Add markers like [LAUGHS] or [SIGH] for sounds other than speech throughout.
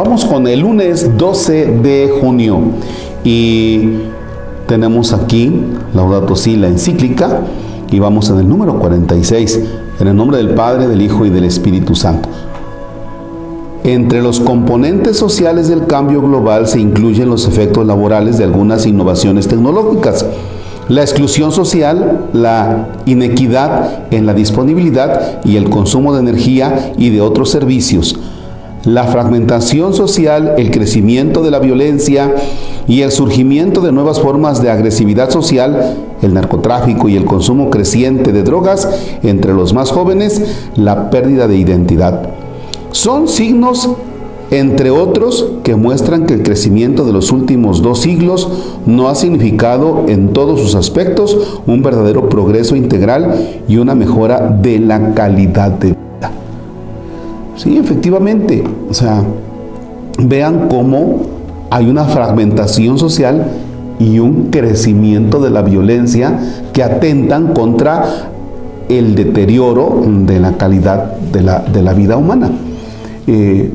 Vamos con el lunes 12 de junio y tenemos aquí Laudato Si, la encíclica, y vamos en el número 46, en el nombre del Padre, del Hijo y del Espíritu Santo. Entre los componentes sociales del cambio global se incluyen los efectos laborales de algunas innovaciones tecnológicas, la exclusión social, la inequidad en la disponibilidad y el consumo de energía y de otros servicios, la fragmentación social, el crecimiento de la violencia y el surgimiento de nuevas formas de agresividad social, el narcotráfico y el consumo creciente de drogas entre los más jóvenes, la pérdida de identidad. Son signos, entre otros, que muestran que el crecimiento de los últimos dos siglos no ha significado en todos sus aspectos un verdadero progreso integral y una mejora de la calidad de vida. Sí, efectivamente. O sea, vean cómo hay una fragmentación social y un crecimiento de la violencia que atentan contra el deterioro de la calidad de la, vida humana. Eh,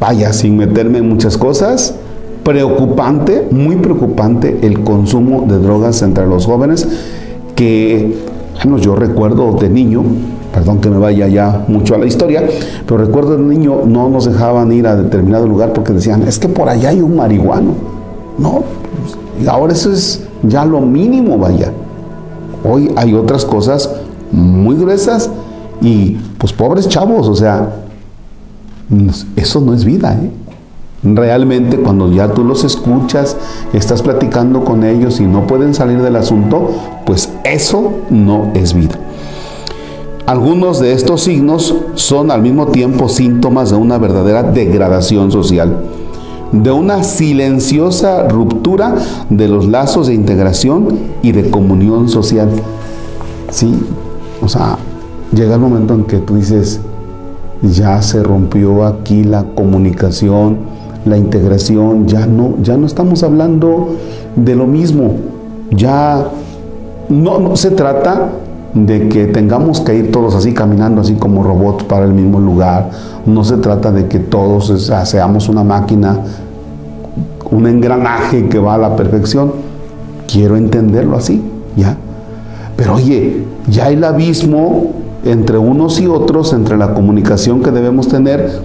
vaya, sin meterme en muchas cosas, preocupante, muy preocupante el consumo de drogas entre los jóvenes que, bueno, yo recuerdo de niño, perdón que me vaya ya mucho a la historia, pero recuerdo de niño no nos dejaban ir a determinado lugar porque decían, es que por allá hay un marihuano. No, ahora eso es ya lo mínimo, vaya. Hoy hay otras cosas muy gruesas y pues pobres chavos, o sea, eso no es vida, ¿eh? Realmente cuando ya tú los escuchas, estás platicando con ellos y no pueden salir del asunto, pues eso no es vida. Algunos de estos signos son al mismo tiempo síntomas de una verdadera degradación social, de una silenciosa ruptura de los lazos de integración y de comunión social. Sí, o sea, llega el momento en que tú dices, ya se rompió aquí la comunicación, la integración, ya no, ya no estamos hablando de lo mismo, ya no, no se trata de que tengamos que ir todos así caminando así como robots para el mismo lugar. No se trata de que todos seamos una máquina, un engranaje que va a la perfección. Quiero entenderlo así, ¿ya? Pero oye, ya el abismo entre unos y otros, entre la comunicación que debemos tener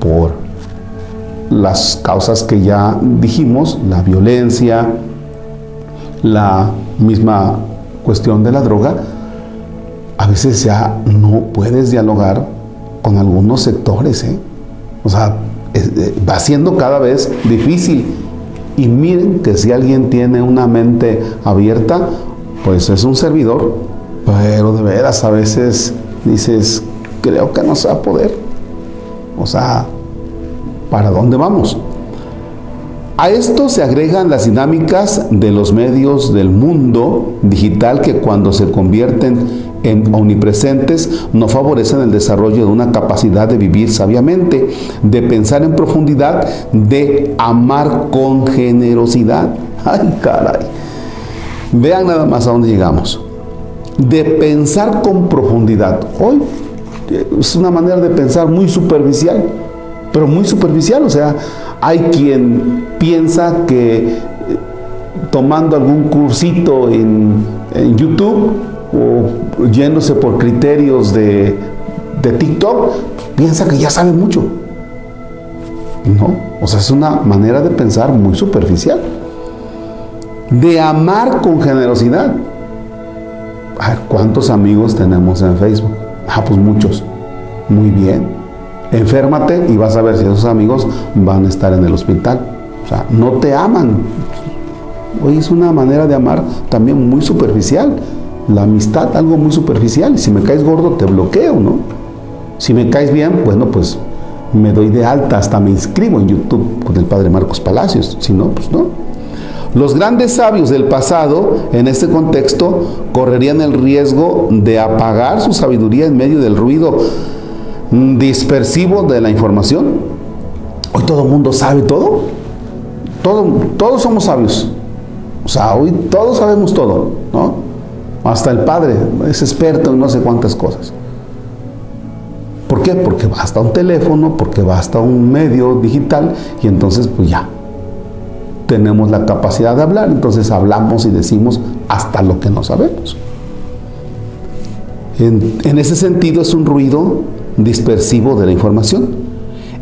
por las causas que ya dijimos, la violencia, la misma cuestión de la droga, a veces ya no puedes dialogar con algunos sectores. ¿eh? O sea, eh, va siendo cada vez difícil. Y miren que si alguien tiene una mente abierta, pues es un servidor. Pero de veras a veces dices, creo que no se va a poder. O sea, ¿para dónde vamos? A esto se agregan las dinámicas de los medios del mundo digital que cuando se convierten en omnipresentes no favorecen el desarrollo de una capacidad de vivir sabiamente, de pensar en profundidad, de amar con generosidad. Ay, caray. Vean nada más a dónde llegamos. De pensar con profundidad. Hoy es una manera de pensar muy superficial, pero muy superficial. O sea, hay quien piensa que eh, tomando algún cursito en, YouTube, o yéndose por criterios de, de TikTok, piensa que ya sabe mucho. No, o sea, es una manera de pensar muy superficial. De amar con generosidad. ¿cuántos amigos tenemos en Facebook? Ah, pues muchos. Muy bien. Enférmate y vas a ver si esos amigos van a estar en el hospital. O sea, no te aman. Hoy es una manera de amar también muy superficial la amistad algo muy superficial. Si me caes gordo, te bloqueo, ¿no? Si me caes bien, bueno, pues me doy de alta, hasta me inscribo en YouTube con el padre Marcos Palacios. Si no, pues no. Los grandes sabios del pasado, en este contexto, correrían el riesgo de apagar su sabiduría en medio del ruido dispersivo de la información. Hoy todo el mundo sabe todo. todo. Todos somos sabios. O sea, hoy todos sabemos todo, ¿no? Hasta el padre es experto en no sé cuántas cosas. ¿Por qué? Porque basta un teléfono, porque basta un medio digital y entonces pues ya tenemos la capacidad de hablar, entonces hablamos y decimos hasta lo que no sabemos. En ese sentido es un ruido dispersivo de la información.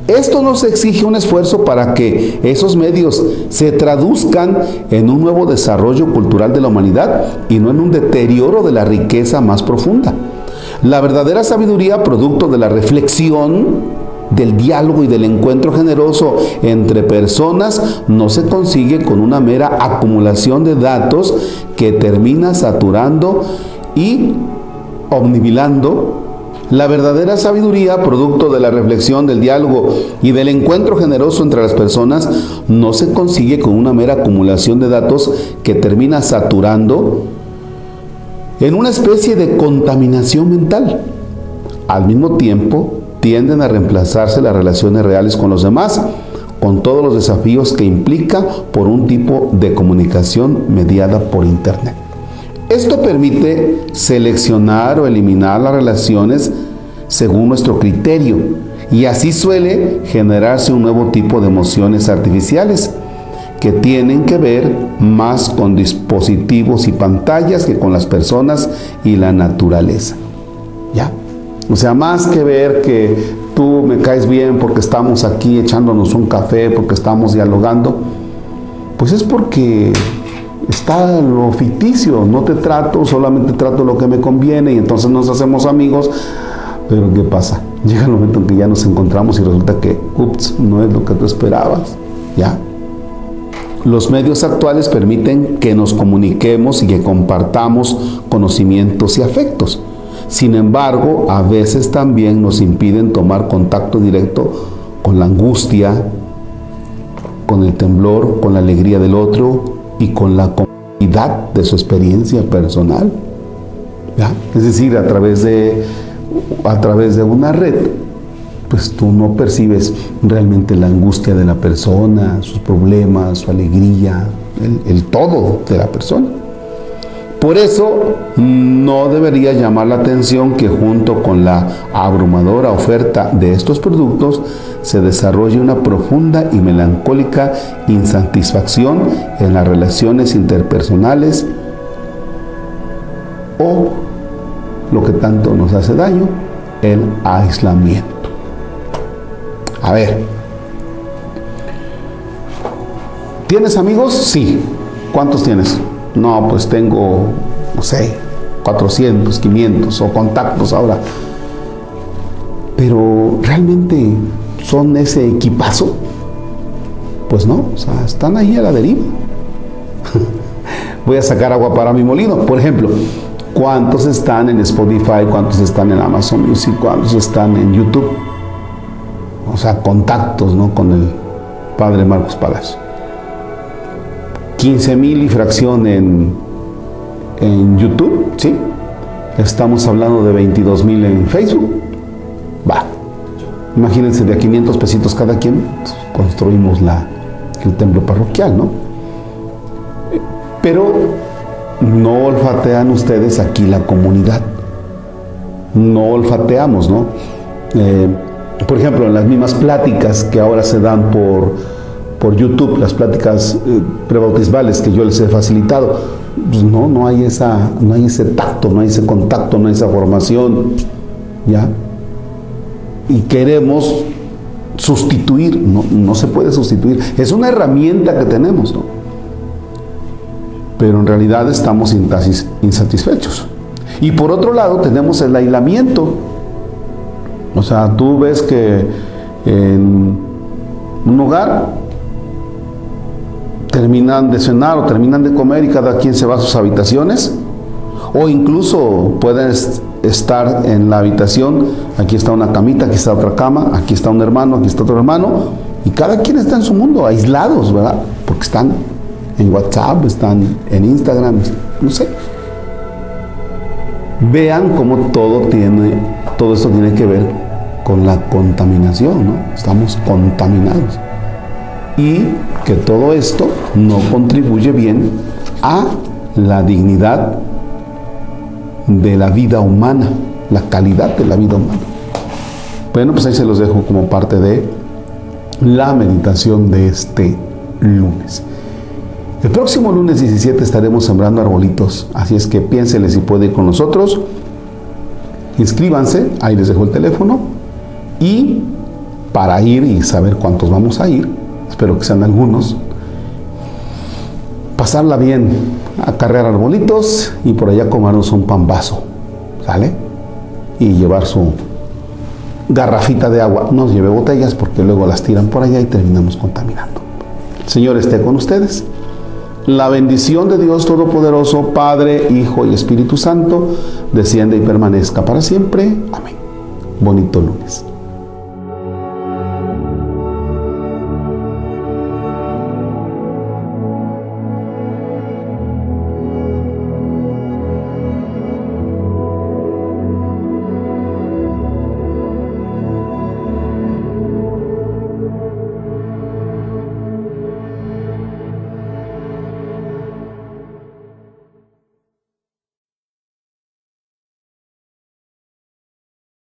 Esto nos exige un esfuerzo para que esos medios se traduzcan en un nuevo desarrollo cultural de la humanidad y no en un deterioro de la riqueza más profunda. La verdadera sabiduría, producto de la reflexión, del diálogo y del encuentro generoso entre personas, no se consigue con una mera acumulación de datos que termina saturando y omnibilando la verdadera sabiduría, producto de la reflexión, del diálogo y del encuentro generoso entre las personas, no se consigue con una mera acumulación de datos que termina saturando en una especie de contaminación mental. Al mismo tiempo, tienden a reemplazarse las relaciones reales con los demás, con todos los desafíos que implica por un tipo de comunicación mediada por Internet. Esto permite seleccionar o eliminar las relaciones según nuestro criterio y así suele generarse un nuevo tipo de emociones artificiales que tienen que ver más con dispositivos y pantallas que con las personas y la naturaleza. ¿Ya? O sea, más que ver que tú me caes bien porque estamos aquí echándonos un café, porque estamos dialogando, pues es porque está lo ficticio, no te trato, solamente trato lo que me conviene y entonces nos hacemos amigos. Pero ¿qué pasa? Llega el momento en que ya nos encontramos y resulta que, ups, no es lo que tú esperabas. ¿Ya? Los medios actuales permiten que nos comuniquemos y que compartamos conocimientos y afectos. Sin embargo, a veces también nos impiden tomar contacto directo con la angustia, con el temblor, con la alegría del otro y con la comunidad de su experiencia personal. Es decir, a través, de, a través de una red, pues tú no percibes realmente la angustia de la persona, sus problemas, su alegría, el, el todo de la persona. Por eso no debería llamar la atención que junto con la abrumadora oferta de estos productos se desarrolle una profunda y melancólica insatisfacción en las relaciones interpersonales o lo que tanto nos hace daño, el aislamiento. A ver, ¿tienes amigos? Sí. ¿Cuántos tienes? No, pues tengo, no sé, 400, 500 o contactos ahora. Pero realmente son ese equipazo? Pues no, o sea, están ahí a la deriva. [LAUGHS] Voy a sacar agua para mi molino. Por ejemplo, ¿cuántos están en Spotify? ¿Cuántos están en Amazon Music? ¿Cuántos están en YouTube? O sea, contactos, ¿no? Con el padre Marcos Palacio. 15 mil y fracción en, en YouTube, ¿sí? Estamos hablando de 22 mil en Facebook. Va, Imagínense, de a 500 pesitos cada quien, construimos la, el templo parroquial, ¿no? Pero no olfatean ustedes aquí la comunidad. No olfateamos, ¿no? Eh, por ejemplo, en las mismas pláticas que ahora se dan por, por YouTube, las pláticas eh, prebautismales que yo les he facilitado, pues no, no hay, esa, no hay ese tacto, no hay ese contacto, no hay esa formación, ¿ya? y queremos sustituir, no, se puede sustituir, es una herramienta que tenemos, ¿no? pero en realidad estamos insatisfechos. Y por otro lado tenemos el aislamiento, o sea, tú ves que en un hogar terminan de cenar o terminan de comer y cada quien se va a sus habitaciones, o incluso puedes estar en la habitación, aquí está una camita, aquí está otra cama, aquí está un hermano, aquí está otro hermano, y cada quien está en su mundo, aislados, ¿verdad? Porque están en WhatsApp, están en Instagram, no sé. Vean cómo todo tiene, todo esto tiene que ver con la contaminación, ¿no? Estamos contaminados. Y que todo esto no contribuye bien a la dignidad de la vida humana, la calidad de la vida humana. Bueno, pues ahí se los dejo como parte de la meditación de este lunes. El próximo lunes 17 estaremos sembrando arbolitos, así es que piénsenle si puede ir con nosotros. Inscríbanse, ahí les dejo el teléfono. Y para ir y saber cuántos vamos a ir, espero que sean algunos, pasarla bien, acarrear arbolitos y por allá comernos un pambazo, ¿sale? Y llevar su garrafita de agua. No lleve botellas porque luego las tiran por allá y terminamos contaminando. Señor esté con ustedes. La bendición de Dios Todopoderoso, Padre, Hijo y Espíritu Santo, desciende y permanezca para siempre. Amén. Bonito lunes.